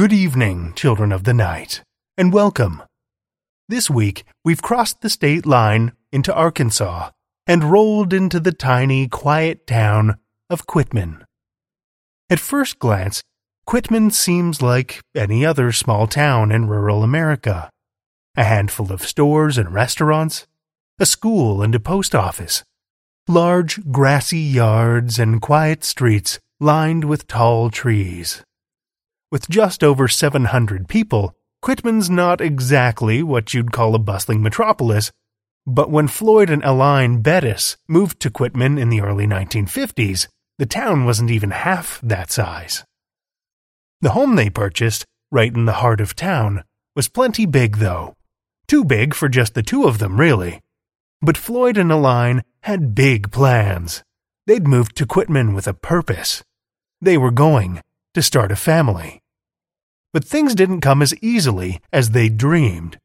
Good evening, children of the night, and welcome. This week, we've crossed the state line into Arkansas and rolled into the tiny, quiet town of Quitman. At first glance, Quitman seems like any other small town in rural America. A handful of stores and restaurants, a school and a post office, large grassy yards and quiet streets lined with tall trees. With just over 700 people, Quitman's not exactly what you'd call a bustling metropolis, but when Floyd and Aline Bettis moved to Quitman in the early 1950s, the town wasn't even half that size. The home they purchased, right in the heart of town, was plenty big, though. Too big for just the two of them, really. But Floyd and Aline had big plans. They'd moved to Quitman with a purpose. They were going to start a family. But things didn't come as easily as they dreamed.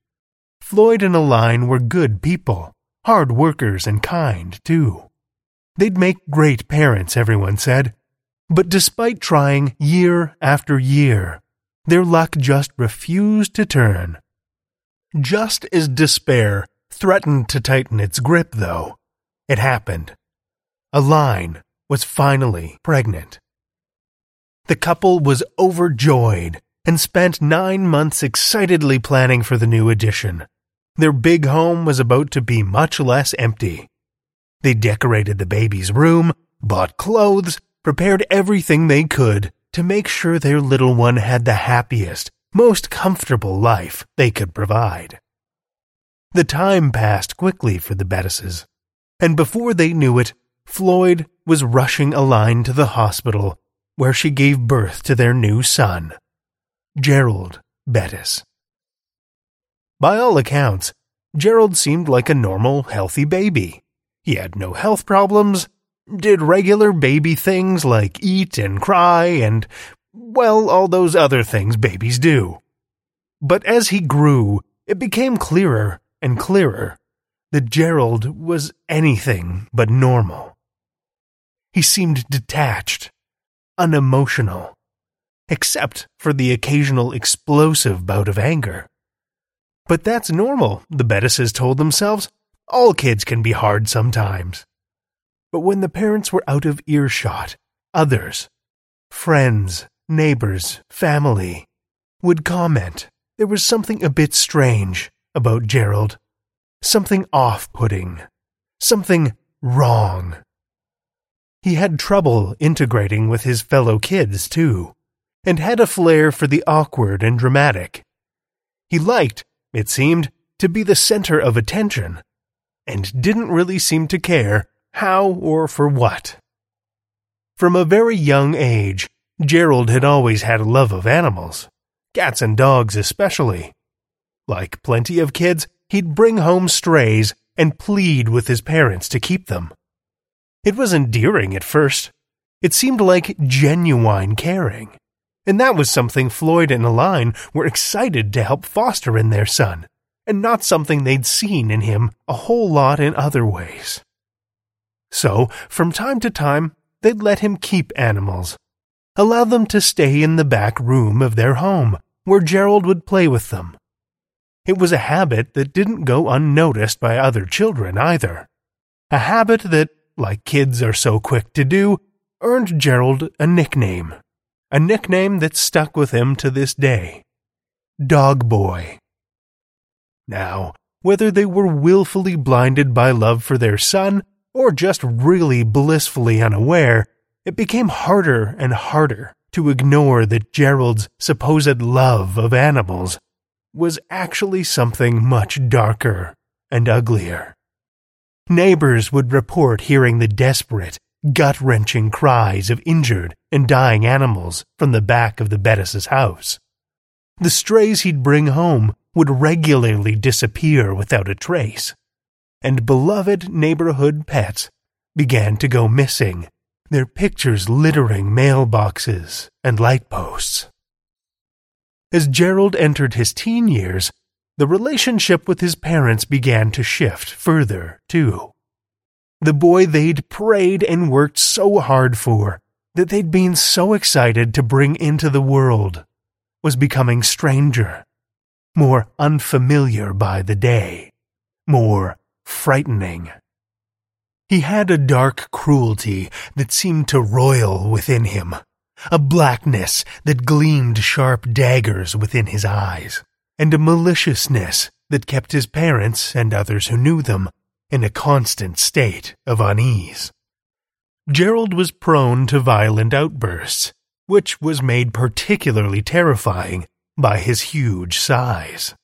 Floyd and Aline were good people, hard workers and kind, too. They'd make great parents, everyone said. But despite trying year after year, their luck just refused to turn. Just as despair threatened to tighten its grip, though, it happened. Aline was finally pregnant. The couple was overjoyed and spent nine months excitedly planning for the new addition. Their big home was about to be much less empty. They decorated the baby's room, bought clothes, prepared everything they could to make sure their little one had the happiest, most comfortable life they could provide. The time passed quickly for the Bettises, and before they knew it, Floyd was rushing Aline to the hospital where she gave birth to their new son, Gerald Bettis. By all accounts, Gerald seemed like a normal, healthy baby. He had no health problems, did regular baby things like eat and cry and, well, all those other things babies do. But as he grew, it became clearer and clearer that Gerald was anything but normal. He seemed detached, unemotional, except for the occasional explosive bout of anger. But that's normal, the Bettises told themselves. All kids can be hard sometimes. But when the parents were out of earshot, others, friends, neighbors, family, would comment there was something a bit strange about Gerald, something off putting, something wrong. He had trouble integrating with his fellow kids, too, and had a flair for the awkward and dramatic. He liked, it seemed, to be the center of attention, and didn't really seem to care how or for what. From a very young age, Gerald had always had a love of animals, cats and dogs especially. Like plenty of kids, he'd bring home strays and plead with his parents to keep them. It was endearing at first. It seemed like genuine caring. And that was something Floyd and Aline were excited to help foster in their son, and not something they'd seen in him a whole lot in other ways. So, from time to time, they'd let him keep animals, allow them to stay in the back room of their home, where Gerald would play with them. It was a habit that didn't go unnoticed by other children either. A habit that, like kids are so quick to do, earned Gerald a nickname. A nickname that stuck with him to this day Dog Boy. Now, whether they were willfully blinded by love for their son or just really blissfully unaware, it became harder and harder to ignore that Gerald's supposed love of animals was actually something much darker and uglier. Neighbors would report hearing the desperate, gut wrenching cries of injured and dying animals from the back of the Bettis's house. The strays he'd bring home would regularly disappear without a trace, and beloved neighborhood pets began to go missing, their pictures littering mailboxes and light posts. As Gerald entered his teen years, the relationship with his parents began to shift further, too. The boy they'd prayed and worked so hard for, that they'd been so excited to bring into the world, was becoming stranger, more unfamiliar by the day, more frightening. He had a dark cruelty that seemed to roil within him, a blackness that gleamed sharp daggers within his eyes, and a maliciousness that kept his parents and others who knew them in a constant state of unease. Gerald was prone to violent outbursts, which was made particularly terrifying by his huge size.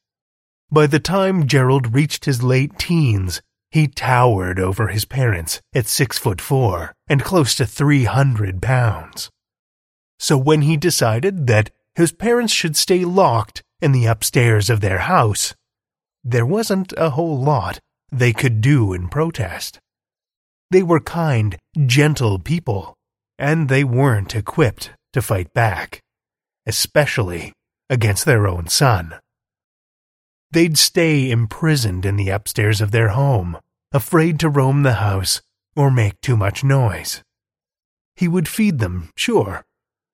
By the time Gerald reached his late teens, he towered over his parents at six foot four and close to three hundred pounds. So when he decided that his parents should stay locked in the upstairs of their house, there wasn't a whole lot they could do in protest. They were kind, gentle people, and they weren't equipped to fight back, especially against their own son. They'd stay imprisoned in the upstairs of their home, afraid to roam the house or make too much noise. He would feed them, sure,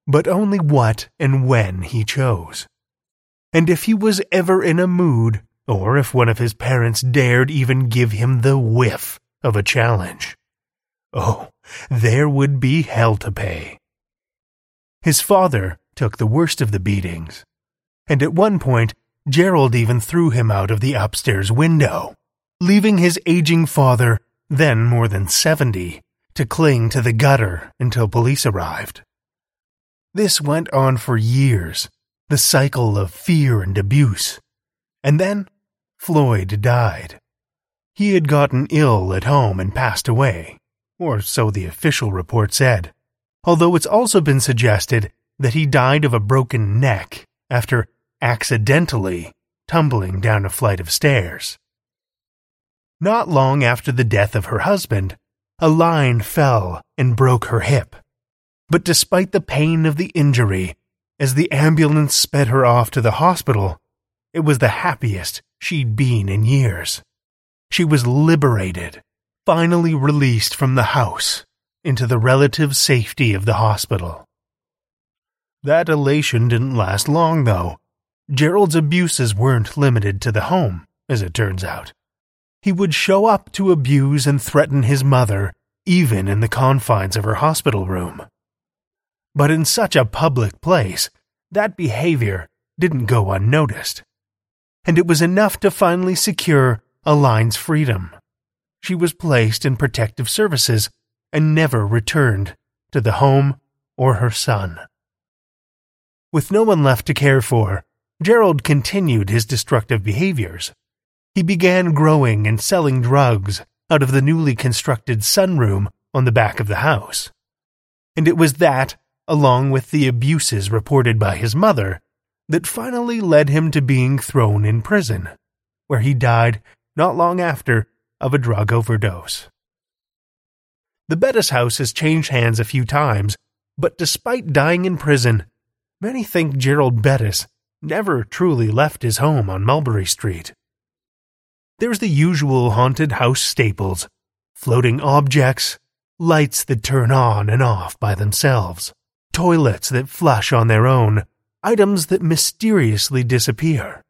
but only what and when he chose. And if he was ever in a mood, or if one of his parents dared even give him the whiff of a challenge, oh, there would be hell to pay. His father took the worst of the beatings, and at one point, Gerald even threw him out of the upstairs window, leaving his aging father, then more than seventy, to cling to the gutter until police arrived. This went on for years, the cycle of fear and abuse. And then Floyd died. He had gotten ill at home and passed away, or so the official report said, although it's also been suggested that he died of a broken neck after accidentally tumbling down a flight of stairs. Not long after the death of her husband, Aline fell and broke her hip. But despite the pain of the injury, as the ambulance sped her off to the hospital, it was the happiest she'd been in years. She was liberated, finally released from the house into the relative safety of the hospital. That elation didn't last long, though. Gerald's abuses weren't limited to the home, as it turns out. He would show up to abuse and threaten his mother, even in the confines of her hospital room. But in such a public place, that behavior didn't go unnoticed. And it was enough to finally secure Aline's freedom. She was placed in protective services and never returned to the home or her son. With no one left to care for, Gerald continued his destructive behaviors. He began growing and selling drugs out of the newly constructed sunroom on the back of the house. And it was that, along with the abuses reported by his mother, that finally led him to being thrown in prison, where he died not long after of a drug overdose. The Bettis house has changed hands a few times, but despite dying in prison, many think Gerald Bettis never truly left his home on Mulberry Street. There's the usual haunted house staples floating objects, lights that turn on and off by themselves, toilets that flush on their own, items that mysteriously disappear.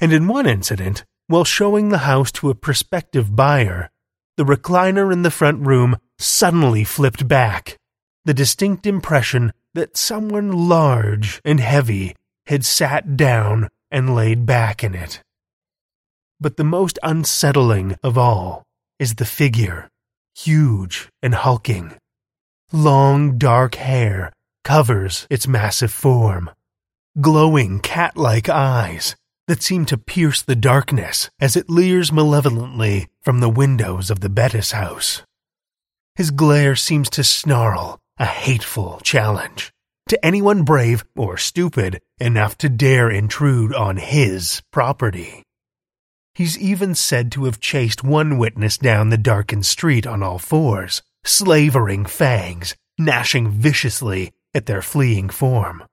And in one incident, while showing the house to a prospective buyer, the recliner in the front room suddenly flipped back, the distinct impression that someone large and heavy had sat down and laid back in it. But the most unsettling of all is the figure, huge and hulking. Long dark hair covers its massive form, glowing cat like eyes that seem to pierce the darkness as it leers malevolently from the windows of the Bettis house. His glare seems to snarl a hateful challenge to anyone brave or stupid enough to dare intrude on his property. He's even said to have chased one witness down the darkened street on all fours, slavering fangs, gnashing viciously at their fleeing form.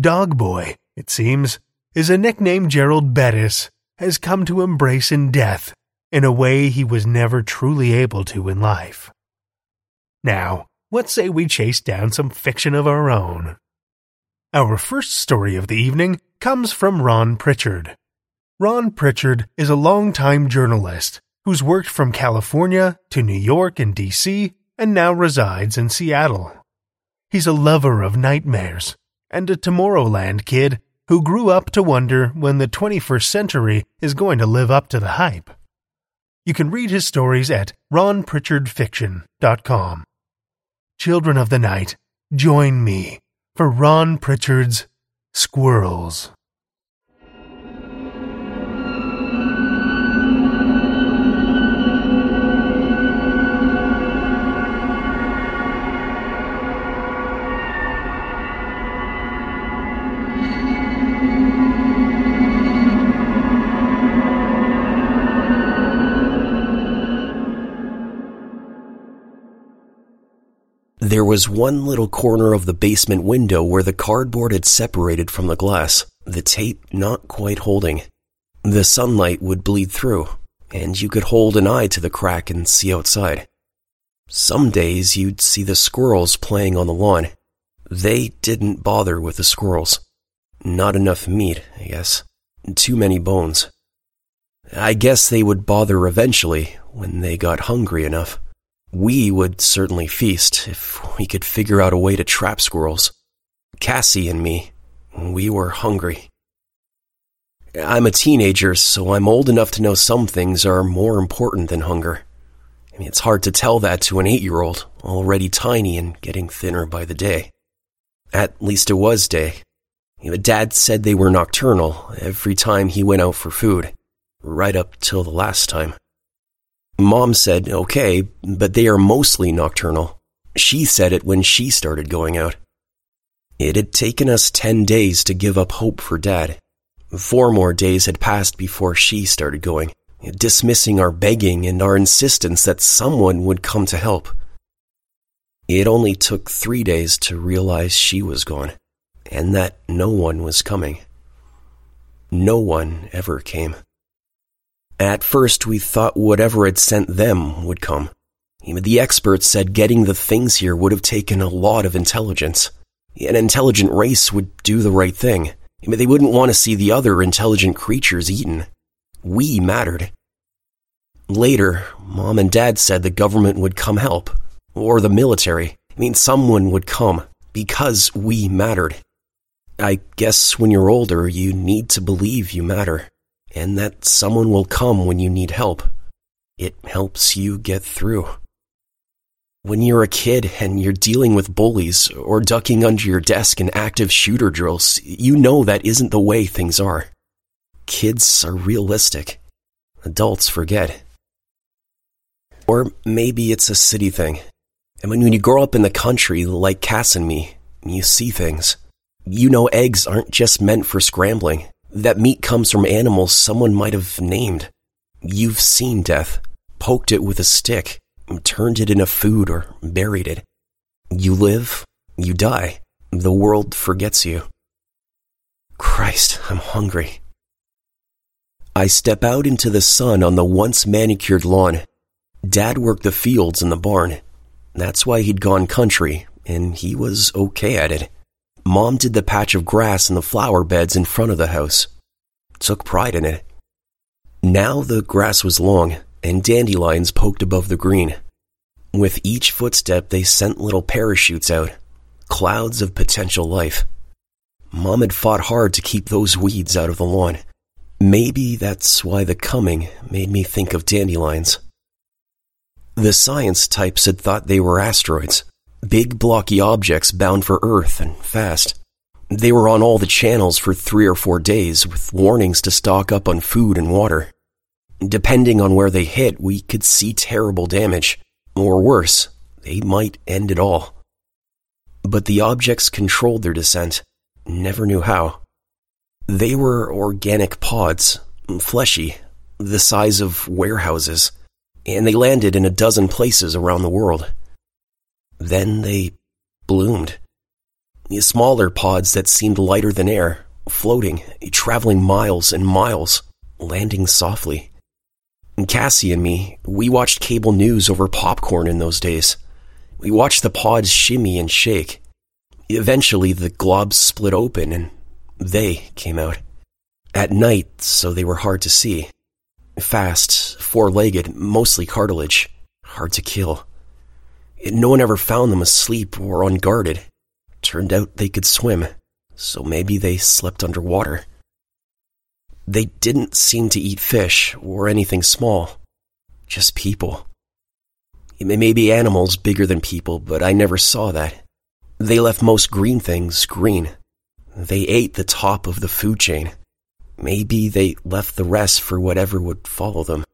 Dog Boy, it seems, is a nickname Gerald Bettis has come to embrace in death in a way he was never truly able to in life. Now, what say we chase down some fiction of our own? Our first story of the evening comes from Ron Prichard. Ron Prichard is a longtime journalist who's worked from California to New York and DC and now resides in Seattle. He's a lover of nightmares and a Tomorrowland kid who grew up to wonder when the 21st century is going to live up to the hype. You can read his stories at ronpritchardfiction.com. Children of the Night, join me for Ron Prichard's Squirrels. There was one little corner of the basement window where the cardboard had separated from the glass, the tape not quite holding. The sunlight would bleed through, and you could hold an eye to the crack and see outside. Some days you'd see the squirrels playing on the lawn. They didn't bother with the squirrels. Not enough meat, I guess. Too many bones. I guess they would bother eventually when they got hungry enough. We would certainly feast if we could figure out a way to trap squirrels. Cassie and me, we were hungry. I'm a teenager, so I'm old enough to know some things are more important than hunger. I mean, it's hard to tell that to an eight year old, already tiny and getting thinner by the day. At least it was day. You know, Dad said they were nocturnal every time he went out for food, right up till the last time. Mom said, okay, but they are mostly nocturnal. She said it when she started going out. It had taken us 10 days to give up hope for Dad. Four more days had passed before she started going, dismissing our begging and our insistence that someone would come to help. It only took three days to realize she was gone, and that no one was coming. No one ever came. At first, we thought whatever had sent them would come. Even the experts said getting the things here would have taken a lot of intelligence. An intelligent race would do the right thing. They wouldn't want to see the other intelligent creatures eaten. We mattered. Later, mom and dad said the government would come help. Or the military. I mean, someone would come. Because we mattered. I guess when you're older, you need to believe you matter. And that someone will come when you need help. It helps you get through. When you're a kid and you're dealing with bullies or ducking under your desk in active shooter drills, you know that isn't the way things are. Kids are realistic. Adults forget. Or maybe it's a city thing. And when you grow up in the country, like Cass and me, you see things. You know eggs aren't just meant for scrambling. That meat comes from animals someone might have named. You've seen death, poked it with a stick, turned it into food or buried it. You live, you die. The world forgets you. Christ, I'm hungry. I step out into the sun on the once manicured lawn. Dad worked the fields in the barn. That's why he'd gone country, and he was okay at it. Mom did the patch of grass and the flower beds in front of the house. Took pride in it. Now the grass was long, and dandelions poked above the green. With each footstep, they sent little parachutes out, clouds of potential life. Mom had fought hard to keep those weeds out of the lawn. Maybe that's why the coming made me think of dandelions. The science types had thought they were asteroids, big blocky objects bound for Earth and fast. They were on all the channels for three or four days with warnings to stock up on food and water. Depending on where they hit, we could see terrible damage. Or worse, they might end it all. But the objects controlled their descent, never knew how. They were organic pods, fleshy, the size of warehouses, and they landed in a dozen places around the world. Then they bloomed. Smaller pods that seemed lighter than air, floating, traveling miles and miles, landing softly. Cassie and me, we watched cable news over popcorn in those days. We watched the pods shimmy and shake. Eventually, the globs split open and they came out. At night, so they were hard to see. Fast, four legged, mostly cartilage, hard to kill. No one ever found them asleep or unguarded. Turned out they could swim, so maybe they slept underwater. They didn't seem to eat fish or anything small, just people. Maybe animals bigger than people, but I never saw that. They left most green things green. They ate the top of the food chain. Maybe they left the rest for whatever would follow them.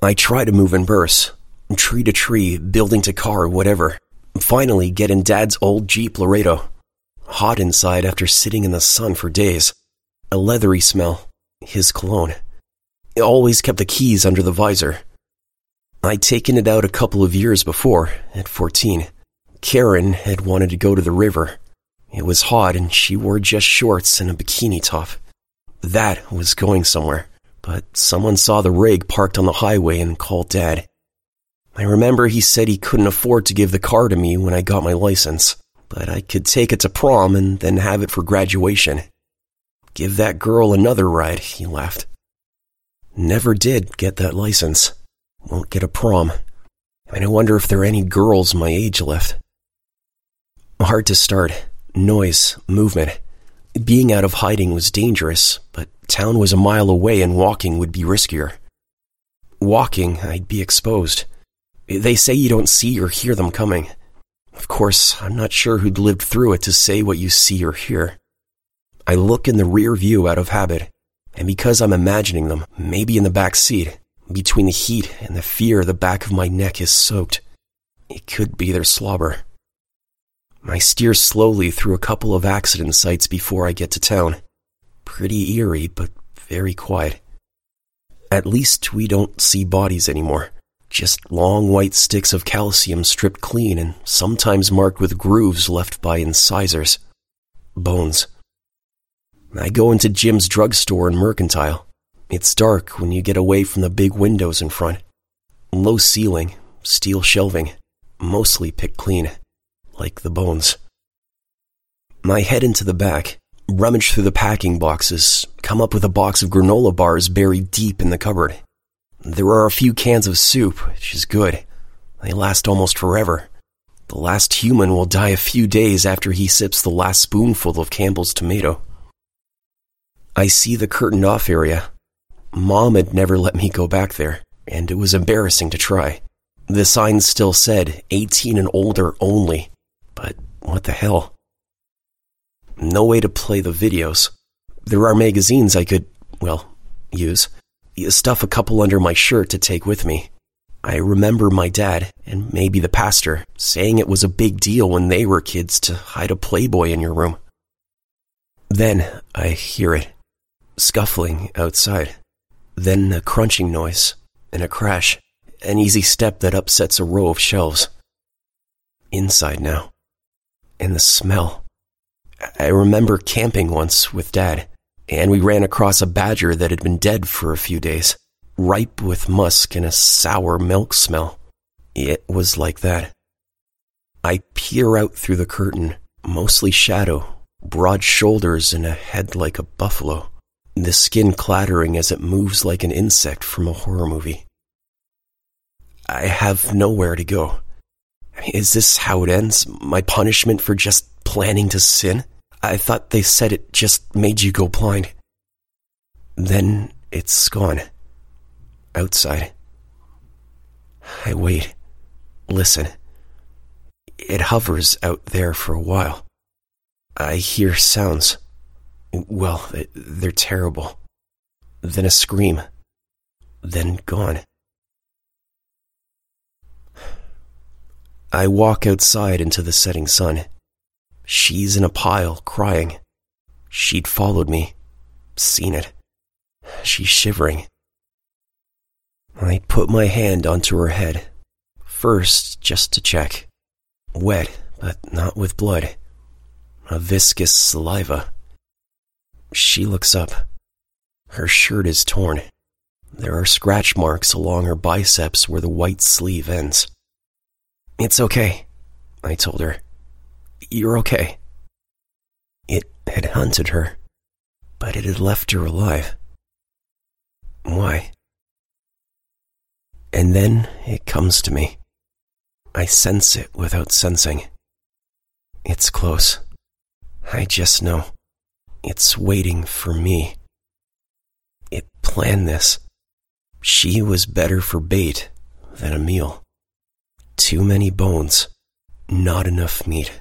I try to move in bursts, tree to tree, building to car, whatever. Finally, get in Dad's old Jeep Laredo. Hot inside after sitting in the sun for days a leathery smell, his cologne. He always kept the keys under the visor. I'd taken it out a couple of years before, at 14. Karen had wanted to go to the river. It was hot and she wore just shorts and a bikini top. That was going somewhere, but someone saw the rig parked on the highway and called Dad. I remember he said he couldn't afford to give the car to me when I got my license, but I could take it to prom and then have it for graduation. Give that girl another ride, he laughed. Never did get that license. Won't get a prom. And I wonder if there are any girls my age left. Hard to start. Noise, movement. Being out of hiding was dangerous, but town was a mile away and walking would be riskier. Walking, I'd be exposed. They say you don't see or hear them coming. Of course, I'm not sure who'd lived through it to say what you see or hear. I look in the rear view out of habit, and because I'm imagining them, maybe in the back seat, between the heat and the fear the back of my neck is soaked, it could be their slobber. I steer slowly through a couple of accident sites before I get to town. Pretty eerie, but very quiet. At least we don't see bodies anymore. Just long white sticks of calcium stripped clean and sometimes marked with grooves left by incisors. Bones. I go into Jim's drugstore and mercantile. It's dark when you get away from the big windows in front. Low ceiling, steel shelving, mostly picked clean, like the bones. I head into the back, rummage through the packing boxes, come up with a box of granola bars buried deep in the cupboard. There are a few cans of soup, which is good. They last almost forever. The last human will die a few days after he sips the last spoonful of Campbell's tomato. I see the curtained off area. Mom had never let me go back there, and it was embarrassing to try. The sign still said 18 and older only, but what the hell? No way to play the videos. There are magazines I could, well, use. Stuff a couple under my shirt to take with me. I remember my dad, and maybe the pastor, saying it was a big deal when they were kids to hide a Playboy in your room. Then I hear it scuffling outside. Then a crunching noise and a crash, an easy step that upsets a row of shelves. Inside now. And the smell. I remember camping once with Dad, and we ran across a badger that had been dead for a few days, ripe with musk and a sour milk smell. It was like that. I peer out through the curtain, mostly shadow, broad shoulders, and a head like a buffalo the skin clattering as it moves like an insect from a horror movie. I have nowhere to go. Is this how it ends? My punishment for just planning to sin? I thought they said it just made you go blind. Then it's gone. Outside. I wait. Listen. It hovers out there for a while. I hear sounds. Well, they're terrible. Then a scream. Then gone. I walk outside into the setting sun. She's in a pile, crying. She'd followed me, seen it. She's shivering. I put my hand onto her head, first just to check. Wet, but not with blood. A viscous saliva. She looks up. Her shirt is torn. There are scratch marks along her biceps where the white sleeve ends. It's okay, I told her. You're okay. It had hunted her, but it had left her alive. Why? And then it comes to me. I sense it without sensing. It's close. I just know. It's waiting for me. It planned this. She was better for bait than a meal. Too many bones, not enough meat.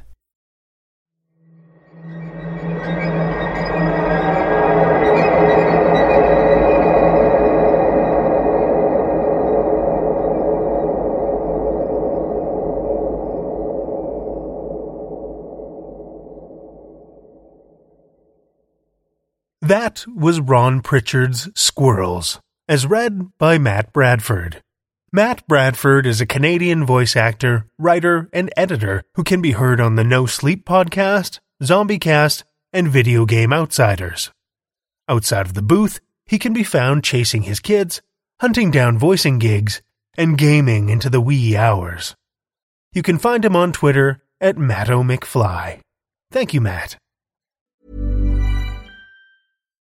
That was Ron Prichard's Squirrels, as read by Matt Bradford. Matt Bradford is a Canadian voice actor, writer, and editor who can be heard on the No Sleep podcast, Zombie Cast, and Video Game Outsiders. Outside of the booth, he can be found chasing his kids, hunting down voicing gigs, and gaming into the wee hours. You can find him on Twitter at Matto McFly. Thank you, Matt.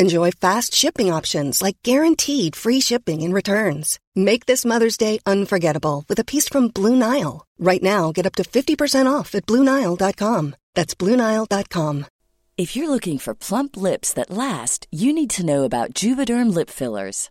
Enjoy fast shipping options like guaranteed free shipping and returns. Make this Mother's Day unforgettable with a piece from Blue Nile. Right now, get up to 50% off at BlueNile.com. That's BlueNile.com. If you're looking for plump lips that last, you need to know about Juvederm lip fillers.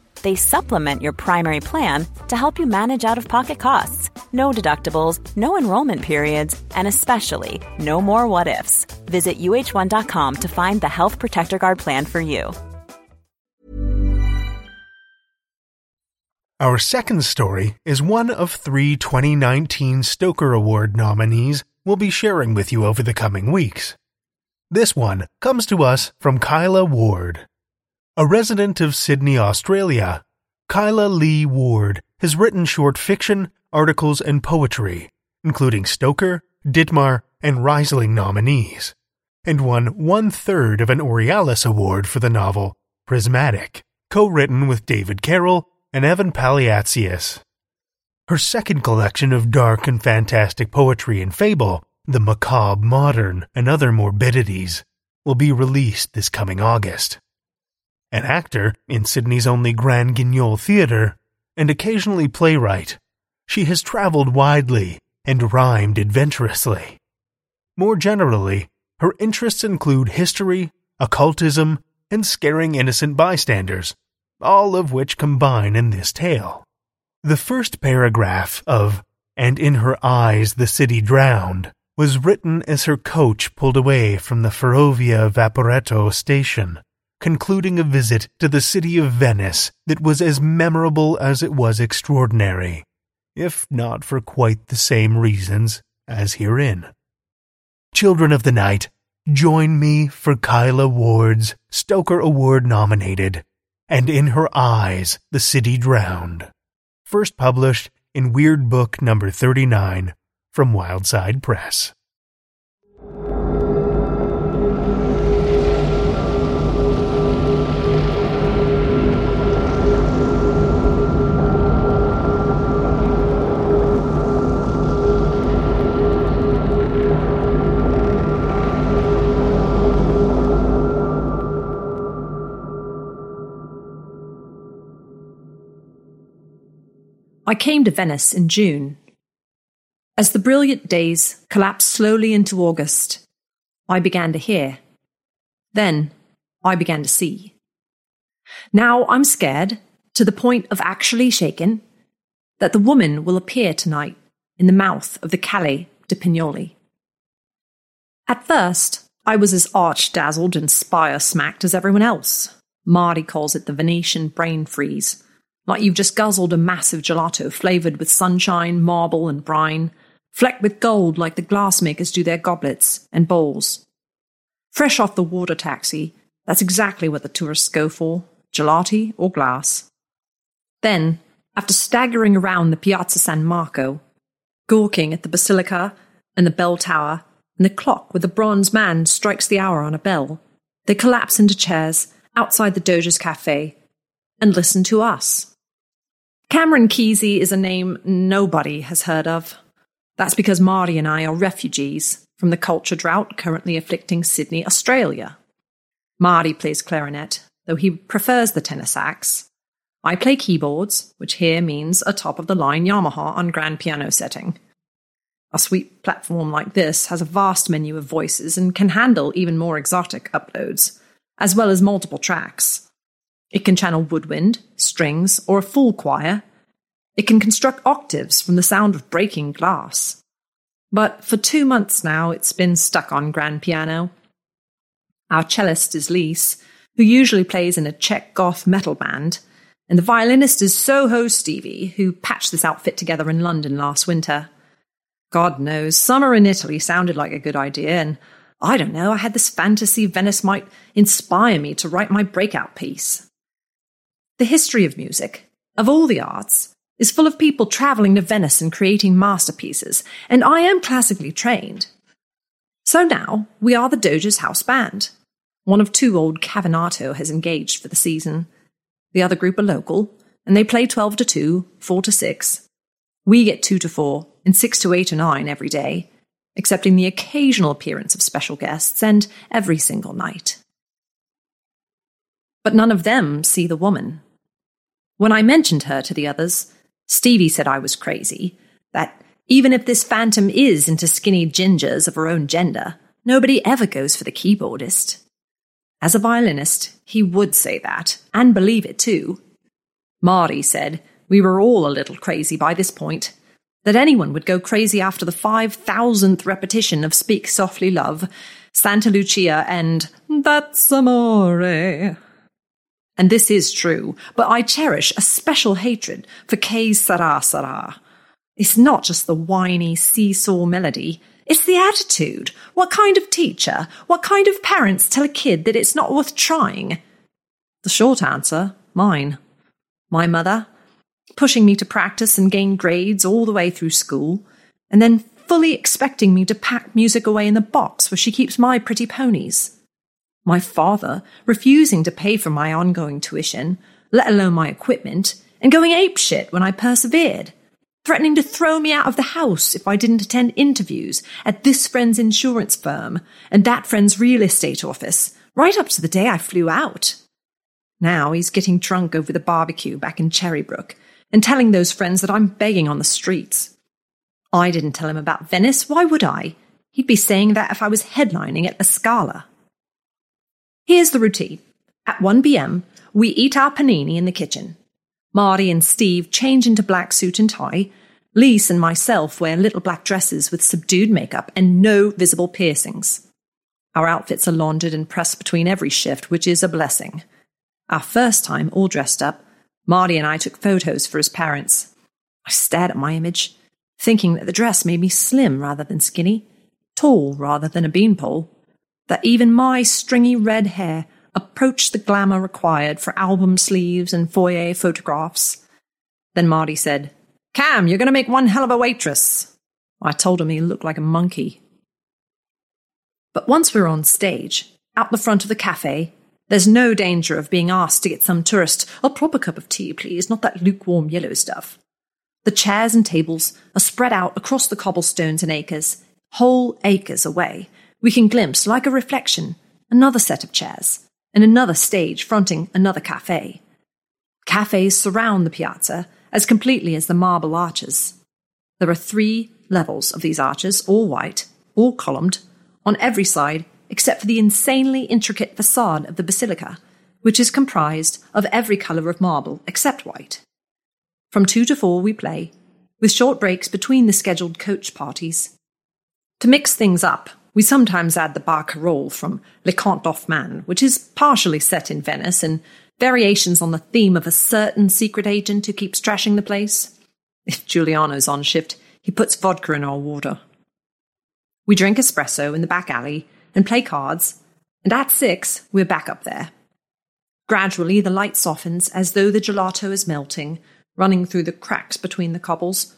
They supplement your primary plan to help you manage out of pocket costs. No deductibles, no enrollment periods, and especially no more what ifs. Visit uh1.com to find the Health Protector Guard plan for you. Our second story is one of three 2019 Stoker Award nominees we'll be sharing with you over the coming weeks. This one comes to us from Kyla Ward. A resident of Sydney, Australia, Kyla Lee Ward has written short fiction, articles, and poetry, including Stoker, Ditmar, and Rhysling nominees, and won one third of an Aurealis Award for the novel Prismatic, co written with David Carroll and Evan Paliatseas. Her second collection of dark and fantastic poetry and fable, The Macabre Modern and Other Morbidities, will be released this coming August. An actor in Sydney's only Grand Guignol Theatre, and occasionally playwright, she has traveled widely and rhymed adventurously. More generally, her interests include history, occultism, and scaring innocent bystanders, all of which combine in this tale. The first paragraph of And in her eyes the city drowned was written as her coach pulled away from the Ferrovia Vaporetto station, concluding a visit to the city of Venice that was as memorable as it was extraordinary, if not for quite the same reasons as herein. Children of the Night, join me for Kyla Ward's Stoker Award nominated and in her eyes the city drowned. First published in Weirdbook number 39 from Wildside Press. I came to Venice in June. As the brilliant days collapsed slowly into August, I began to hear. Then I began to see. Now I'm scared, to the point of actually shaken, that the woman will appear tonight in the mouth of the Calle de Pignoli. At first, I was as arch dazzled and spire smacked as everyone else. Marty calls it the Venetian brain freeze like you've just guzzled a massive gelato flavored with sunshine, marble, and brine, flecked with gold like the glassmakers do their goblets and bowls. Fresh off the water taxi, that's exactly what the tourists go for gelati or glass. Then, after staggering around the Piazza San Marco, gawking at the basilica and the bell tower and the clock where the bronze man strikes the hour on a bell, they collapse into chairs outside the Doge's cafe and listen to us. Cameron Kesey is a name nobody has heard of. That's because Marty and I are refugees from the culture drought currently afflicting Sydney, Australia. Marty plays clarinet, though he prefers the tenor sax. I play keyboards, which here means a top of the line Yamaha on grand piano setting. A sweet platform like this has a vast menu of voices and can handle even more exotic uploads, as well as multiple tracks. It can channel woodwind, strings, or a full choir. It can construct octaves from the sound of breaking glass. But for two months now, it's been stuck on grand piano. Our cellist is Lise, who usually plays in a Czech goth metal band, and the violinist is Soho Stevie, who patched this outfit together in London last winter. God knows, summer in Italy sounded like a good idea, and I don't know, I had this fantasy Venice might inspire me to write my breakout piece. The history of music, of all the arts, is full of people traveling to Venice and creating masterpieces, and I am classically trained. So now we are the Doge's house band. One of two old Cavinato has engaged for the season. The other group are local, and they play 12 to 2, 4 to 6. We get 2 to 4, and 6 to 8 or 9 every day, excepting the occasional appearance of special guests, and every single night. But none of them see the woman. When I mentioned her to the others, Stevie said I was crazy, that even if this phantom is into skinny gingers of her own gender, nobody ever goes for the keyboardist. As a violinist, he would say that, and believe it too. Marty said we were all a little crazy by this point, that anyone would go crazy after the 5,000th repetition of Speak Softly Love, Santa Lucia, and That's Amore. And this is true, but I cherish a special hatred for Che Sarà Sarà. It's not just the whiny seesaw melody, it's the attitude. What kind of teacher, what kind of parents tell a kid that it's not worth trying? The short answer mine. My mother, pushing me to practice and gain grades all the way through school, and then fully expecting me to pack music away in the box where she keeps my pretty ponies. My father refusing to pay for my ongoing tuition, let alone my equipment, and going apeshit when I persevered, threatening to throw me out of the house if I didn't attend interviews at this friend's insurance firm and that friend's real estate office, right up to the day I flew out. Now he's getting drunk over the barbecue back in Cherrybrook and telling those friends that I'm begging on the streets. I didn't tell him about Venice, why would I? He'd be saying that if I was headlining at La Scala. Here's the routine. At 1 pm, we eat our panini in the kitchen. Marty and Steve change into black suit and tie. Lise and myself wear little black dresses with subdued makeup and no visible piercings. Our outfits are laundered and pressed between every shift, which is a blessing. Our first time all dressed up, Marty and I took photos for his parents. I stared at my image, thinking that the dress made me slim rather than skinny, tall rather than a beanpole, that even my stringy red hair approached the glamour required for album sleeves and foyer photographs. Then Marty said, Cam, you're going to make one hell of a waitress. I told him he looked like a monkey. But once we're on stage, out the front of the cafe, there's no danger of being asked to get some tourist a proper cup of tea, please, not that lukewarm yellow stuff. The chairs and tables are spread out across the cobblestones and acres, whole acres away. We can glimpse, like a reflection, another set of chairs, and another stage fronting another cafe. Cafes surround the piazza as completely as the marble arches. There are three levels of these arches, all white, all columned, on every side except for the insanely intricate facade of the basilica, which is comprised of every colour of marble except white. From two to four we play, with short breaks between the scheduled coach parties. To mix things up, we sometimes add the barcarolle from Les Contes d'Hoffmann, which is partially set in Venice and variations on the theme of a certain secret agent who keeps trashing the place. If Giuliano's on shift, he puts vodka in our water. We drink espresso in the back alley and play cards, and at six, we're back up there. Gradually, the light softens as though the gelato is melting, running through the cracks between the cobbles,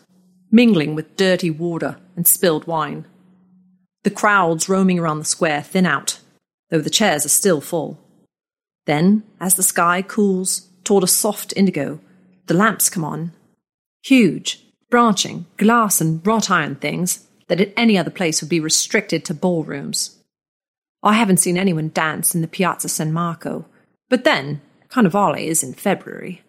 mingling with dirty water and spilled wine. The crowds roaming around the square thin out, though the chairs are still full. Then, as the sky cools toward a soft indigo, the lamps come on. Huge, branching, glass and wrought iron things that at any other place would be restricted to ballrooms. I haven't seen anyone dance in the Piazza San Marco, but then Carnivale is in February.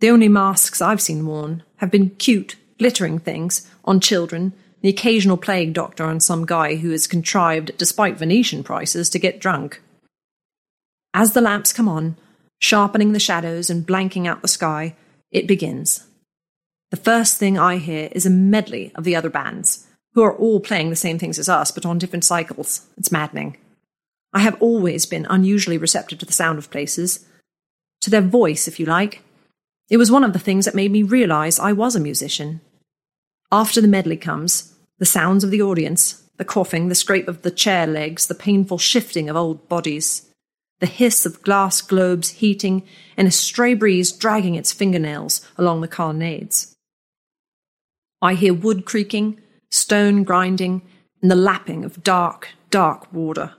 The only masks I've seen worn have been cute, glittering things on children, the occasional plague doctor on some guy who has contrived, despite Venetian prices, to get drunk. As the lamps come on, sharpening the shadows and blanking out the sky, it begins. The first thing I hear is a medley of the other bands, who are all playing the same things as us, but on different cycles. It's maddening. I have always been unusually receptive to the sound of places, to their voice, if you like. It was one of the things that made me realize I was a musician. After the medley comes, the sounds of the audience, the coughing, the scrape of the chair legs, the painful shifting of old bodies, the hiss of glass globes heating, and a stray breeze dragging its fingernails along the colonnades. I hear wood creaking, stone grinding, and the lapping of dark, dark water.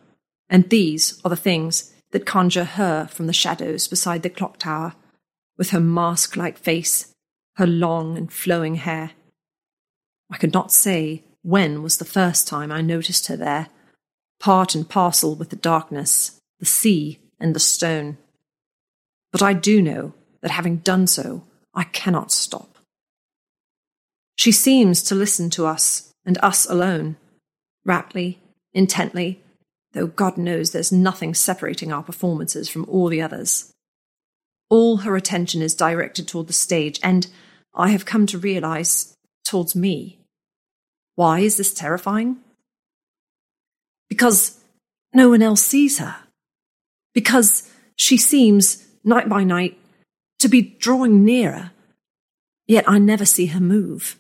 And these are the things that conjure her from the shadows beside the clock tower, with her mask like face, her long and flowing hair. I could not say when was the first time I noticed her there, part and parcel with the darkness, the sea, and the stone. But I do know that having done so, I cannot stop. She seems to listen to us, and us alone, raptly, intently, though God knows there's nothing separating our performances from all the others. All her attention is directed toward the stage, and I have come to realize towards me. Why is this terrifying? Because no one else sees her. Because she seems, night by night, to be drawing nearer. Yet I never see her move.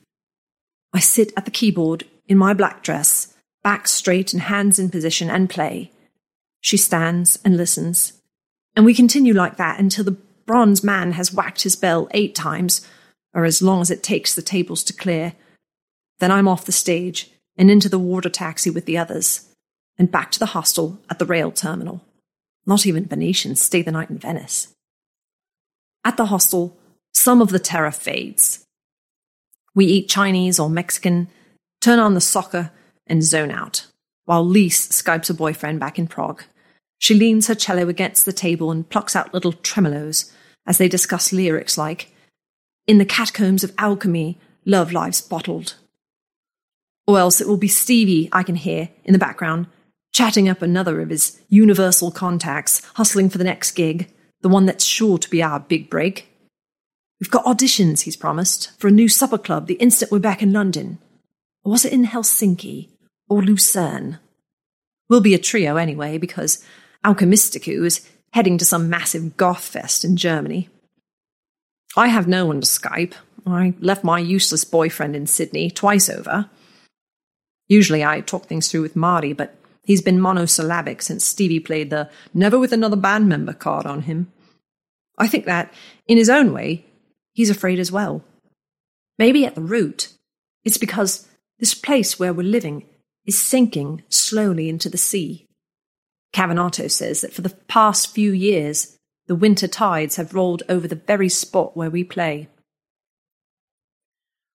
I sit at the keyboard in my black dress, back straight and hands in position, and play. She stands and listens. And we continue like that until the bronze man has whacked his bell eight times, or as long as it takes the tables to clear. Then I'm off the stage and into the water taxi with the others, and back to the hostel at the rail terminal. Not even Venetians stay the night in Venice. At the hostel, some of the terror fades. We eat Chinese or Mexican, turn on the soccer, and zone out, while Lise Skypes a boyfriend back in Prague. She leans her cello against the table and plucks out little tremolos as they discuss lyrics like, In the catacombs of alchemy, love lies bottled. Or else it will be Stevie I can hear in the background, chatting up another of his universal contacts, hustling for the next gig, the one that's sure to be our big break. We've got auditions, he's promised, for a new supper club the instant we're back in London. Or was it in Helsinki? or Lucerne. We'll be a trio anyway, because Alchemistiku is heading to some massive goth fest in Germany. I have no one to Skype. I left my useless boyfriend in Sydney twice over. Usually I talk things through with Marty, but he's been monosyllabic since Stevie played the never with another band member card on him. I think that, in his own way, he's afraid as well. Maybe at the root, it's because this place where we're living is sinking slowly into the sea. Cavanato says that for the past few years, the winter tides have rolled over the very spot where we play.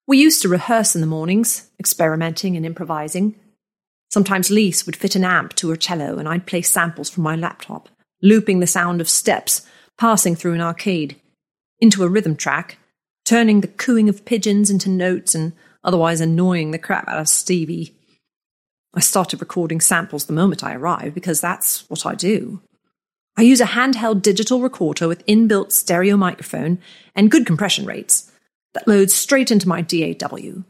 We used to rehearse in the mornings, experimenting and improvising. Sometimes Lise would fit an amp to her cello, and I'd play samples from my laptop, looping the sound of steps passing through an arcade into a rhythm track, turning the cooing of pigeons into notes and otherwise annoying the crap out of Stevie. I started recording samples the moment I arrived because that's what I do. I use a handheld digital recorder with inbuilt stereo microphone and good compression rates that loads straight into my DAW.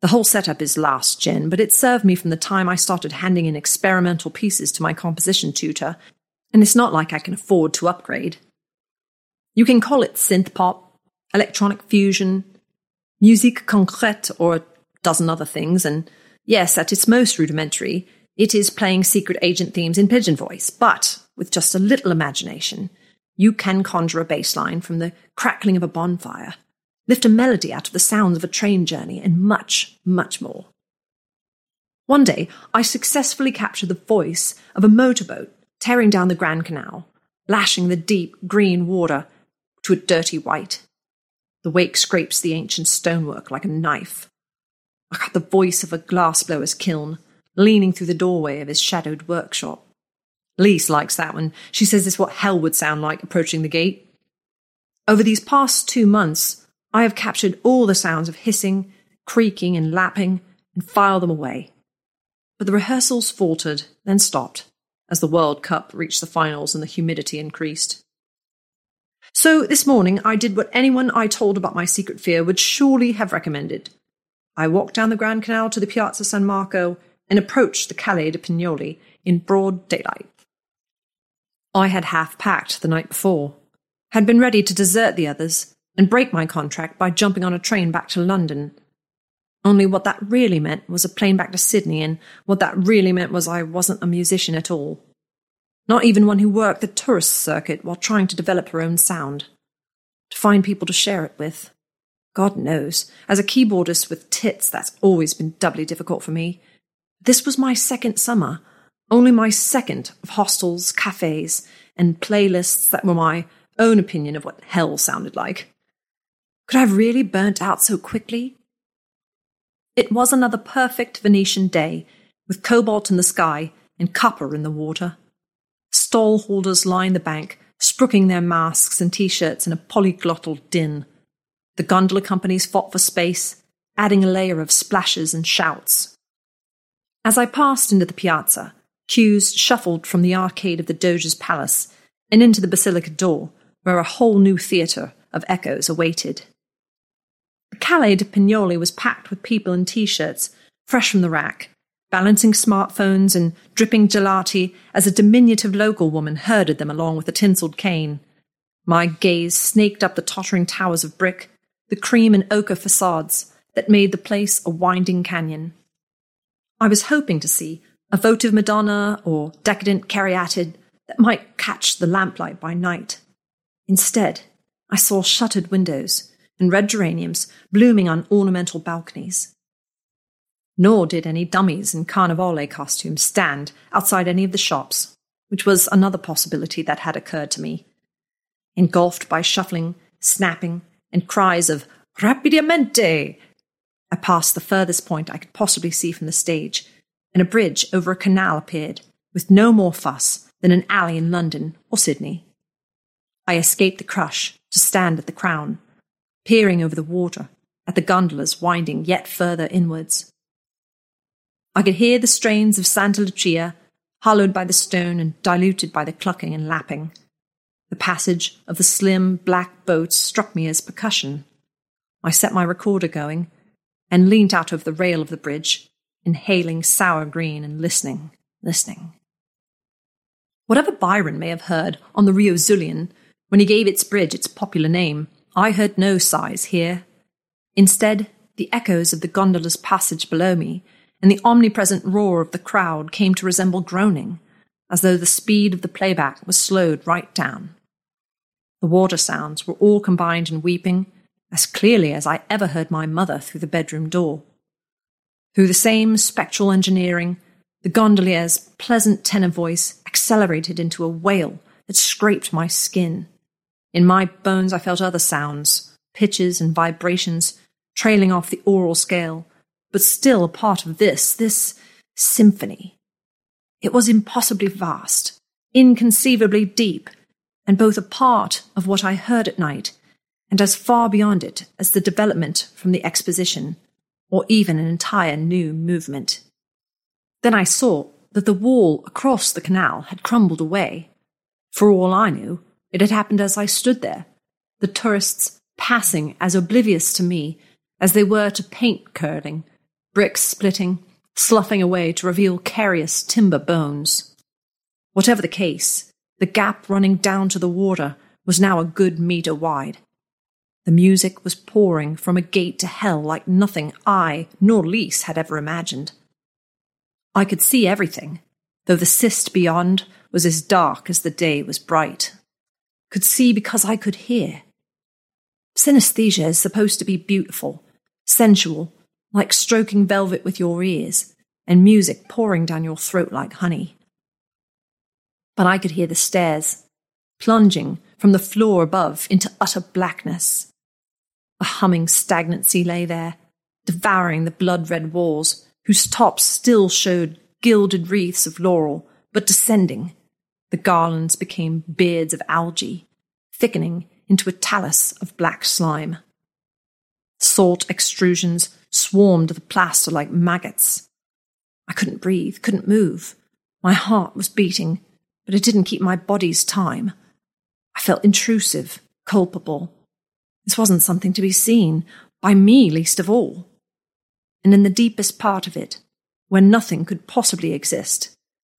The whole setup is last gen, but it served me from the time I started handing in experimental pieces to my composition tutor, and it's not like I can afford to upgrade. You can call it synth pop, electronic fusion, musique concrète, or a dozen other things, and Yes, at its most rudimentary, it is playing secret agent themes in pigeon voice, but with just a little imagination, you can conjure a bass line from the crackling of a bonfire, lift a melody out of the sounds of a train journey, and much, much more. One day, I successfully captured the voice of a motorboat tearing down the Grand Canal, lashing the deep green water to a dirty white. The wake scrapes the ancient stonework like a knife. I got the voice of a glassblower's kiln, leaning through the doorway of his shadowed workshop. Lise likes that one. She says it's what hell would sound like approaching the gate. Over these past two months, I have captured all the sounds of hissing, creaking, and lapping and filed them away. But the rehearsals faltered, then stopped, as the World Cup reached the finals and the humidity increased. So this morning, I did what anyone I told about my secret fear would surely have recommended I walked down the Grand Canal to the Piazza San Marco and approached the Calle de Pignoli in broad daylight. I had half packed the night before, had been ready to desert the others and break my contract by jumping on a train back to London. Only what that really meant was a plane back to Sydney, and what that really meant was I wasn't a musician at all. Not even one who worked the tourist circuit while trying to develop her own sound. To find people to share it with. God knows, as a keyboardist with tits, that's always been doubly difficult for me. This was my second summer, only my second of hostels, cafes, and playlists that were my own opinion of what hell sounded like. Could I have really burnt out so quickly? It was another perfect Venetian day, with cobalt in the sky and copper in the water. Stall holders lined the bank, sprooking their masks and t shirts in a polyglottal din. The gondola companies fought for space, adding a layer of splashes and shouts. As I passed into the piazza, queues shuffled from the arcade of the Doge's palace and into the basilica door, where a whole new theatre of echoes awaited. The Calle de Pignoli was packed with people in t shirts, fresh from the rack, balancing smartphones and dripping gelati as a diminutive local woman herded them along with a tinselled cane. My gaze snaked up the tottering towers of brick, the cream and ochre facades that made the place a winding canyon. I was hoping to see a votive Madonna or decadent caryatid that might catch the lamplight by night. Instead, I saw shuttered windows and red geraniums blooming on ornamental balconies. Nor did any dummies in carnivale costumes stand outside any of the shops, which was another possibility that had occurred to me. Engulfed by shuffling, snapping, and cries of Rapidamente! I passed the furthest point I could possibly see from the stage, and a bridge over a canal appeared, with no more fuss than an alley in London or Sydney. I escaped the crush to stand at the crown, peering over the water at the gondolas winding yet further inwards. I could hear the strains of Santa Lucia, hollowed by the stone and diluted by the clucking and lapping. The passage of the slim black boats struck me as percussion. I set my recorder going and leaned out over the rail of the bridge, inhaling sour green and listening, listening. Whatever Byron may have heard on the Rio Zulian when he gave its bridge its popular name, I heard no sighs here. Instead, the echoes of the gondola's passage below me and the omnipresent roar of the crowd came to resemble groaning, as though the speed of the playback was slowed right down. The water sounds were all combined in weeping, as clearly as I ever heard my mother through the bedroom door. Through the same spectral engineering, the gondolier's pleasant tenor voice accelerated into a wail that scraped my skin. In my bones, I felt other sounds, pitches and vibrations trailing off the aural scale, but still a part of this, this symphony. It was impossibly vast, inconceivably deep, and both a part of what I heard at night and as far beyond it as the development from the exposition, or even an entire new movement. Then I saw that the wall across the canal had crumbled away. For all I knew, it had happened as I stood there, the tourists passing as oblivious to me as they were to paint curling, bricks splitting, sloughing away to reveal carious timber bones. Whatever the case, the gap running down to the water was now a good metre wide. The music was pouring from a gate to hell like nothing I nor Lise had ever imagined. I could see everything, though the cyst beyond was as dark as the day was bright. Could see because I could hear. Synesthesia is supposed to be beautiful, sensual, like stroking velvet with your ears, and music pouring down your throat like honey. But I could hear the stairs, plunging from the floor above into utter blackness. A humming stagnancy lay there, devouring the blood red walls whose tops still showed gilded wreaths of laurel, but descending. The garlands became beards of algae, thickening into a talus of black slime. Salt extrusions swarmed the plaster like maggots. I couldn't breathe, couldn't move. My heart was beating, but it didn't keep my body's time. I felt intrusive, culpable. This wasn't something to be seen, by me least of all and in the deepest part of it, where nothing could possibly exist,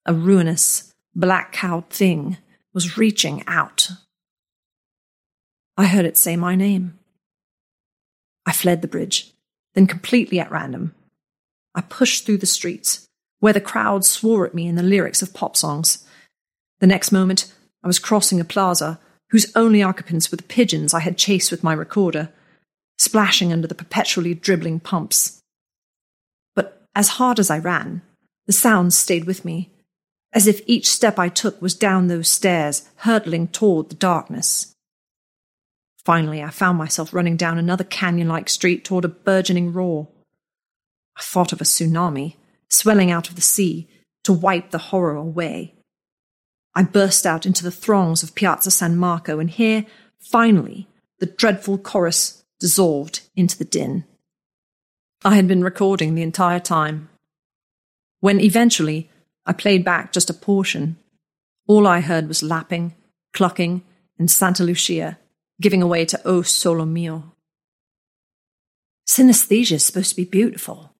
a ruinous, black cowed thing was reaching out. I heard it say my name. I fled the bridge, then completely at random. I pushed through the streets, where the crowd swore at me in the lyrics of pop songs. The next moment, I was crossing a plaza whose only occupants were the pigeons I had chased with my recorder, splashing under the perpetually dribbling pumps. But as hard as I ran, the sounds stayed with me, as if each step I took was down those stairs, hurtling toward the darkness. Finally, I found myself running down another canyon like street toward a burgeoning roar. I thought of a tsunami swelling out of the sea to wipe the horror away. I burst out into the throngs of Piazza San Marco, and here, finally, the dreadful chorus dissolved into the din. I had been recording the entire time. When eventually I played back just a portion, all I heard was lapping, clucking, and Santa Lucia giving away to O Sole Mio. Synesthesia is supposed to be beautiful,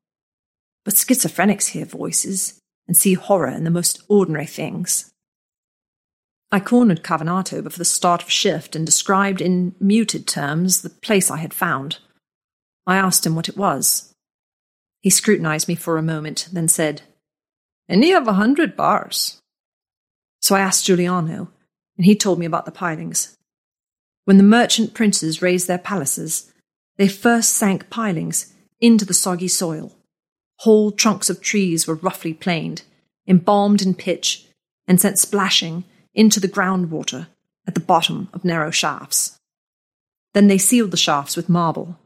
but schizophrenics hear voices and see horror in the most ordinary things. I cornered Cavanato before the start of shift and described in muted terms the place I had found. I asked him what it was. He scrutinized me for a moment, then said, Any of a hundred bars. So I asked Giuliano, and he told me about the pilings. When the merchant princes raised their palaces, they first sank pilings into the soggy soil. Whole trunks of trees were roughly planed, embalmed in pitch, and sent splashing into the groundwater at the bottom of narrow shafts. Then they sealed the shafts with marble.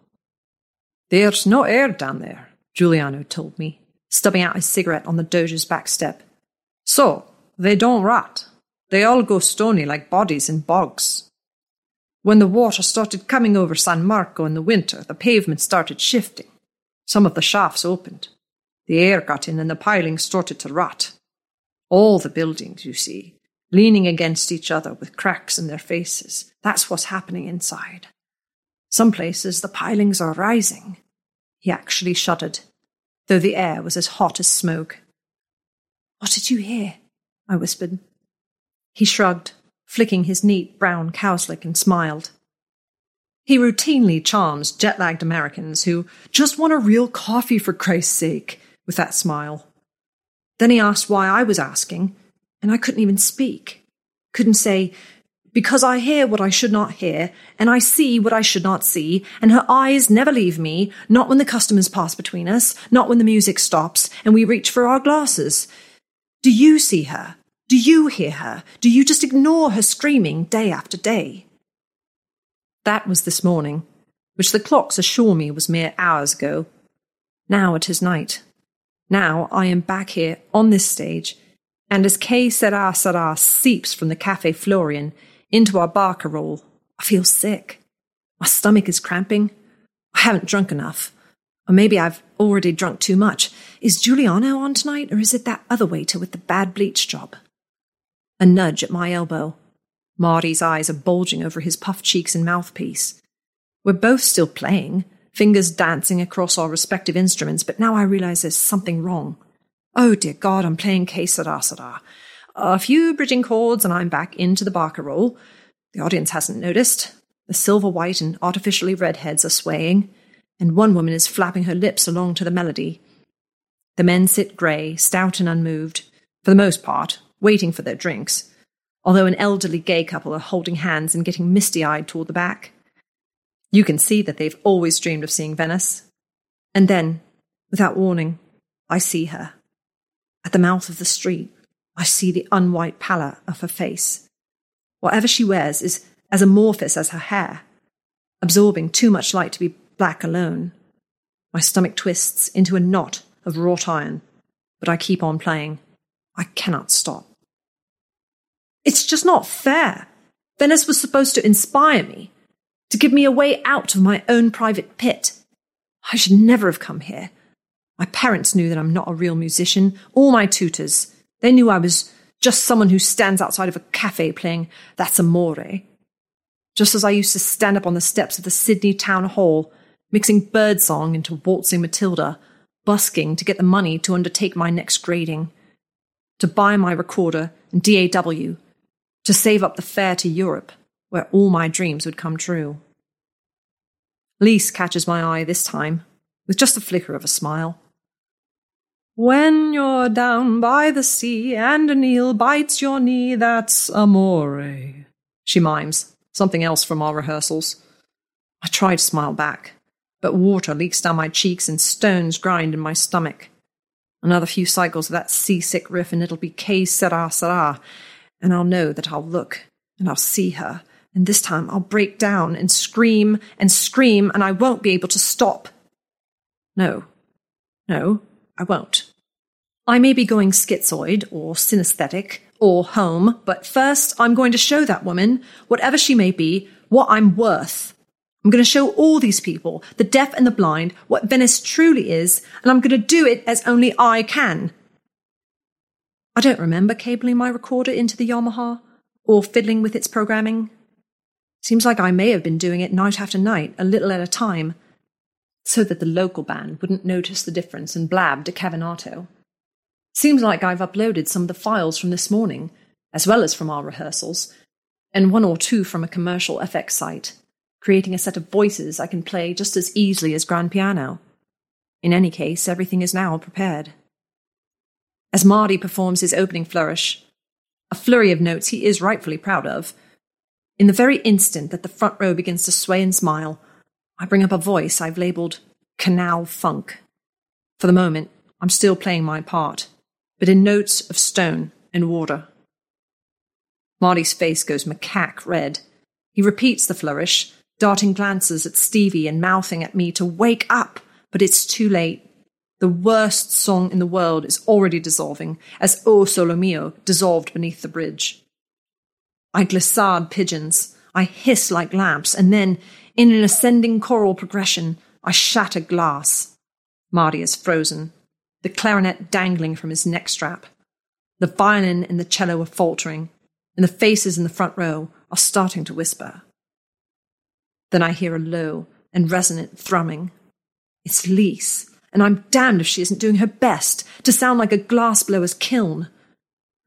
There's no air down there, Giuliano told me, stubbing out his cigarette on the Doge's back step. So, they don't rot. They all go stony like bodies in bogs. When the water started coming over San Marco in the winter, the pavement started shifting. Some of the shafts opened. The air got in and the piling started to rot. All the buildings, you see, leaning against each other with cracks in their faces. That's what's happening inside. Some places the pilings are rising. He actually shuddered, though the air was as hot as smoke. What did you hear? I whispered. He shrugged flicking his neat brown cowslick, and smiled. He routinely charms jet lagged Americans who just want a real coffee for Christ's sake, with that smile. Then he asked why I was asking, and I couldn't even speak. Couldn't say, because I hear what I should not hear, and I see what I should not see, and her eyes never leave me, not when the customers pass between us, not when the music stops, and we reach for our glasses. Do you see her? Do you hear her? Do you just ignore her screaming day after day? That was this morning, which the clocks assure me was mere hours ago. Now it is night. Now I am back here on this stage, and as Que Sera Sera seeps from the Cafe Florian into our barcarolle, I feel sick. My stomach is cramping. I haven't drunk enough. Or maybe I've already drunk too much. Is Giuliano on tonight, or is it that other waiter with the bad bleach job? A nudge at my elbow. Marty's eyes are bulging over his puffed cheeks and mouthpiece. We're both still playing, fingers dancing across our respective instruments, but now I realize there's something wrong. Oh dear God, I'm playing Que Sera Sera. A few bridging chords and I'm back into the barker barcarolle. The audience hasn't noticed. The silver white and artificially red heads are swaying, and one woman is flapping her lips along to the melody. The men sit grey, stout and unmoved, for the most part, waiting for their drinks, although an elderly gay couple are holding hands and getting misty eyed toward the back. You can see that they've always dreamed of seeing Venice. And then, without warning, I see her. At the mouth of the street, I see the unwhite pallor of her face. Whatever she wears is as amorphous as her hair, absorbing too much light to be black alone. My stomach twists into a knot of wrought iron, but I keep on playing. I cannot stop. It's just not fair. Venice was supposed to inspire me, to give me a way out of my own private pit. I should never have come here. My parents knew that I'm not a real musician, all my tutors. They knew I was just someone who stands outside of a cafe playing That's Amore. Just as I used to stand up on the steps of the Sydney Town Hall, mixing birdsong into waltzing Matilda, busking to get the money to undertake my next grading, to buy my recorder and DAW, to save up the fare to Europe, where all my dreams would come true. Lise catches my eye this time, with just a flicker of a smile. When you're down by the sea and an eel bites your knee, that's amore, she mimes, something else from our rehearsals. I try to smile back, but water leaks down my cheeks and stones grind in my stomach. Another few cycles of that seasick riff and it'll be Que Sera Sera, and I'll know that I'll look and I'll see her, and this time I'll break down and scream and scream, and I won't be able to stop. No, no, I won't. I may be going schizoid or synesthetic or home, but first I'm going to show that woman, whatever she may be, what I'm worth. I'm going to show all these people, the deaf and the blind, what Venice truly is, and I'm going to do it as only I can. I don't remember cabling my recorder into the Yamaha or fiddling with its programming. Seems like I may have been doing it night after night, a little at a time, so that the local band wouldn't notice the difference and blab to Cavinato. Seems like I've uploaded some of the files from this morning, as well as from our rehearsals, and one or two from a commercial FX site, creating a set of voices I can play just as easily as grand piano. In any case, everything is now prepared. As Marty performs his opening flourish, a flurry of notes he is rightfully proud of, in the very instant that the front row begins to sway and smile, I bring up a voice I've labeled Canal Funk. For the moment, I'm still playing my part, but in notes of stone and water. Marty's face goes macaque red. He repeats the flourish, darting glances at Stevie and mouthing at me to wake up, but it's too late. The worst song in the world is already dissolving, as O Sole Mio dissolved beneath the bridge. I glissade pigeons, I hiss like lamps, and then, in an ascending choral progression, I shatter glass. Marty is frozen, the clarinet dangling from his neck strap. The violin and the cello are faltering, and the faces in the front row are starting to whisper. Then I hear a low and resonant thrumming. It's Lise, and I'm damned if she isn't doing her best to sound like a glassblower's kiln.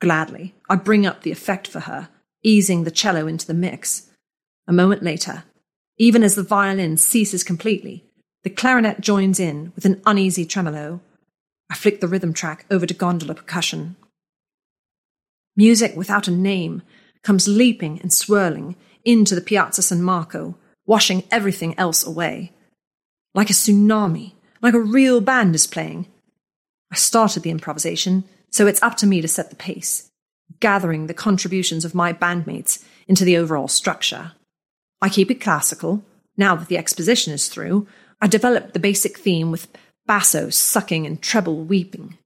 Gladly, I bring up the effect for her, easing the cello into the mix. A moment later, even as the violin ceases completely, the clarinet joins in with an uneasy tremolo. I flick the rhythm track over to gondola percussion. Music without a name comes leaping and swirling into the Piazza San Marco, washing everything else away. Like a tsunami, like a real band is playing. I started the improvisation, so it's up to me to set the pace, gathering the contributions of my bandmates into the overall structure. I keep it classical. Now that the exposition is through, I develop the basic theme with basso sucking and treble weeping.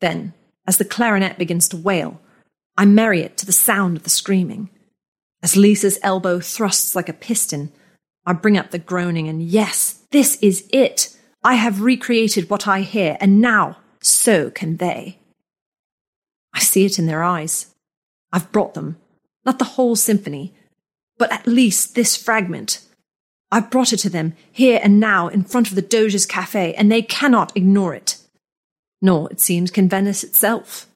Then, as the clarinet begins to wail, I marry it to the sound of the screaming. As Lise's elbow thrusts like a piston, I bring up the groaning, and yes, this is it. I have recreated what I hear, and now so can they. I see it in their eyes. I've brought them, not the whole symphony, but at least this fragment. I've brought it to them here and now in front of the Doge's cafe, and they cannot ignore it. Nor, it seems, can Venice itself.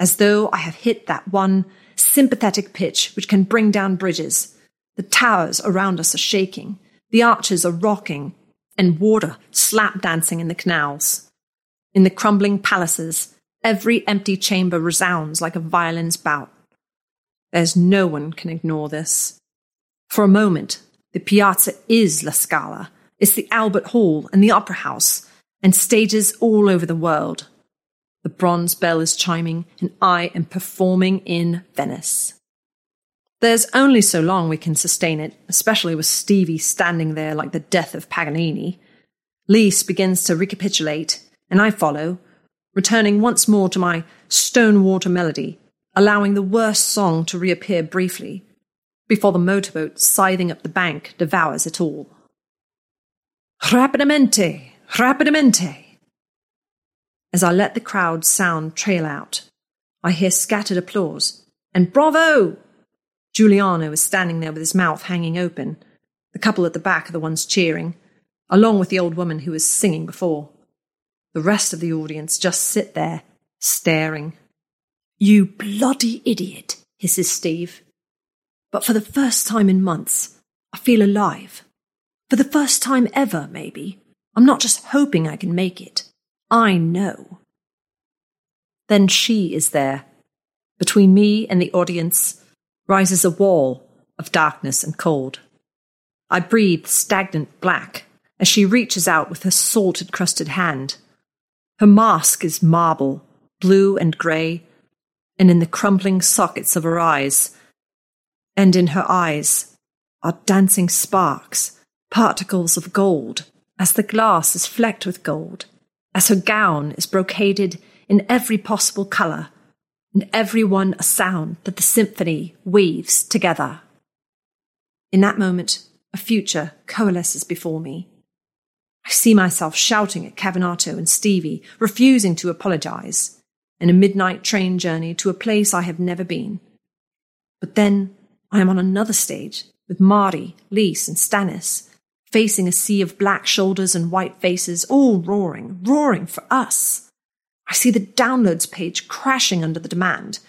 As though I have hit that one sympathetic pitch which can bring down bridges. The towers around us are shaking, the arches are rocking, and water slap dancing in the canals. In the crumbling palaces, every empty chamber resounds like a violin's bout. There's no one can ignore this. For a moment, the piazza is La Scala. It's the Albert Hall and the Opera House, and stages all over the world. The bronze bell is chiming, and I am performing in Venice. There's only so long we can sustain it, especially with Stevie standing there like the death of Paganini. Lise begins to recapitulate, and I follow, returning once more to my stone water melody, allowing the worst song to reappear briefly, before the motorboat scything up the bank devours it all. Rapidamente! Rapidamente! As I let the crowd's sound trail out, I hear scattered applause and bravo! Giuliano is standing there with his mouth hanging open. The couple at the back are the ones cheering, along with the old woman who was singing before. The rest of the audience just sit there, staring. You bloody idiot, hisses Steve. But for the first time in months, I feel alive. For the first time ever, maybe, I'm not just hoping I can make it. I know. Then she is there. Between me and the audience rises a wall of darkness and cold. I breathe stagnant black as she reaches out with her salt encrusted hand. Her mask is marble, blue and grey, and in the crumbling sockets of her eyes, and in her eyes, are dancing sparks, particles of gold, as the glass is flecked with gold, as her gown is brocaded in every possible colour, and every one a sound that the symphony weaves together. In that moment, a future coalesces before me. I see myself shouting at Cavinato and Stevie, refusing to apologize, in a midnight train journey to a place I have never been. But then I am on another stage with Marty, Lise, and Stannis, facing a sea of black shoulders and white faces, all roaring, roaring for us. I see the downloads page crashing under the demand,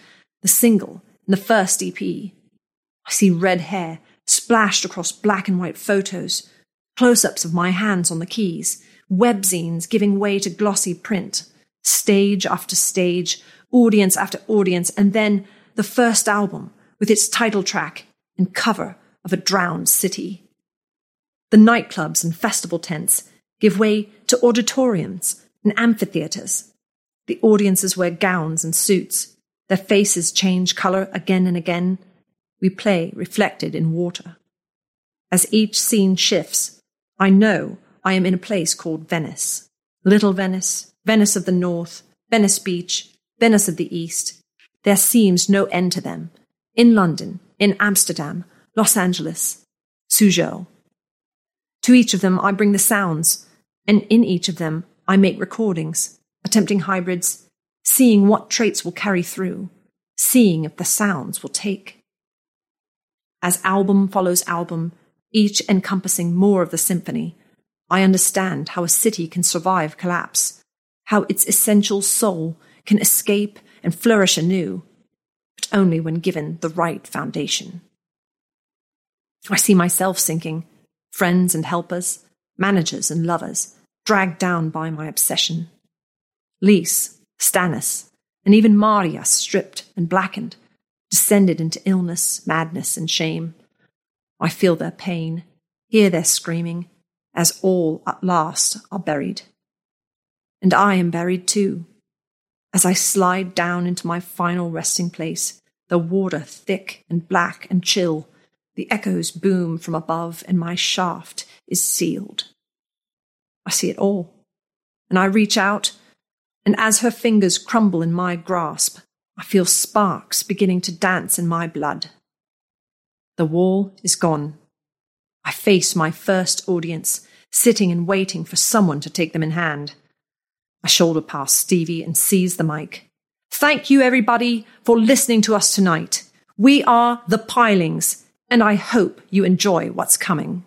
the single and the first EP. I see red hair splashed across black and white photos, close ups of my hands on the keys, webzines giving way to glossy print, stage after stage, audience after audience, and then the first album with its title track and cover of a drowned city. The nightclubs and festival tents give way to auditoriums and amphitheatres. The audiences wear gowns and suits. Their faces change colour again and again. We play reflected in water. As each scene shifts, I know I am in a place called Venice. Little Venice, Venice of the North, Venice Beach, Venice of the East. There seems no end to them. In London, in Amsterdam, Los Angeles, Suzhou. To each of them, I bring the sounds, and in each of them, I make recordings, attempting hybrids, seeing what traits will carry through, seeing if the sounds will take. As album follows album, each encompassing more of the symphony, I understand how a city can survive collapse, how its essential soul can escape and flourish anew, only when given the right foundation. I see myself sinking, friends and helpers, managers and lovers, dragged down by my obsession. Lise, Stannis, and even Maria, stripped and blackened, descended into illness, madness, and shame. I feel their pain, hear their screaming, as all at last are buried. And I am buried too. As I slide down into my final resting place, the water thick and black and chill, the echoes boom from above, and my shaft is sealed. I see it all, and I reach out, and as her fingers crumble in my grasp, I feel sparks beginning to dance in my blood. The wall is gone. I face my first audience, sitting and waiting for someone to take them in hand. I shoulder past Stevie and seize the mic. Thank you, everybody, for listening to us tonight. We are the Pilings, and I hope you enjoy what's coming.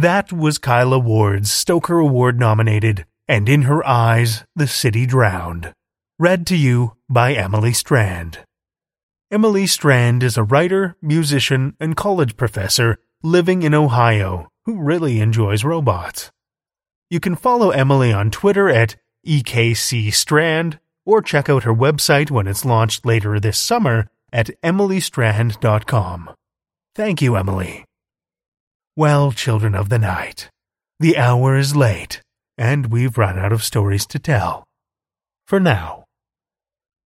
That was Kyla Ward's Stoker Award nominated And in Her Eyes, the City Drowned. Read to you by Emily Strand. Emily Strand is a writer, musician, and college professor living in Ohio who really enjoys robots. You can follow Emily on Twitter at ekcstrand or check out her website when it's launched later this summer at emilystrand.com. Thank you, Emily. Well, children of the night, the hour is late, and we've run out of stories to tell. For now.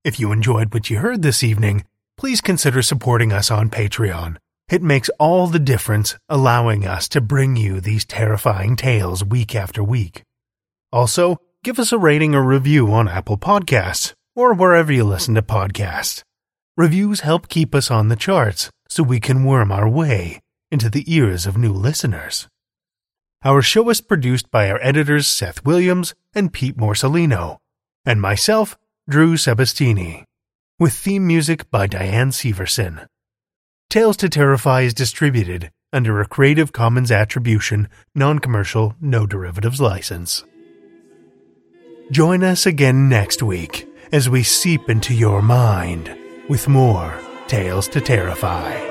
If you enjoyed what you heard this evening, please consider supporting us on Patreon. It makes all the difference, allowing us to bring you these terrifying tales week after week. Also, give us a rating or review on Apple Podcasts or wherever you listen to podcasts. Reviews help keep us on the charts so we can worm our way into the ears of new listeners. Our show is produced by our editors Seth Williams and Pete Morcellino, and myself, Drew Sebastini. with theme music by Diane Severson. Tales to Terrify is distributed under a Creative Commons Attribution, Non Commercial, No Derivatives license. Join us again next week as we seep into your mind with more Tales to Terrify.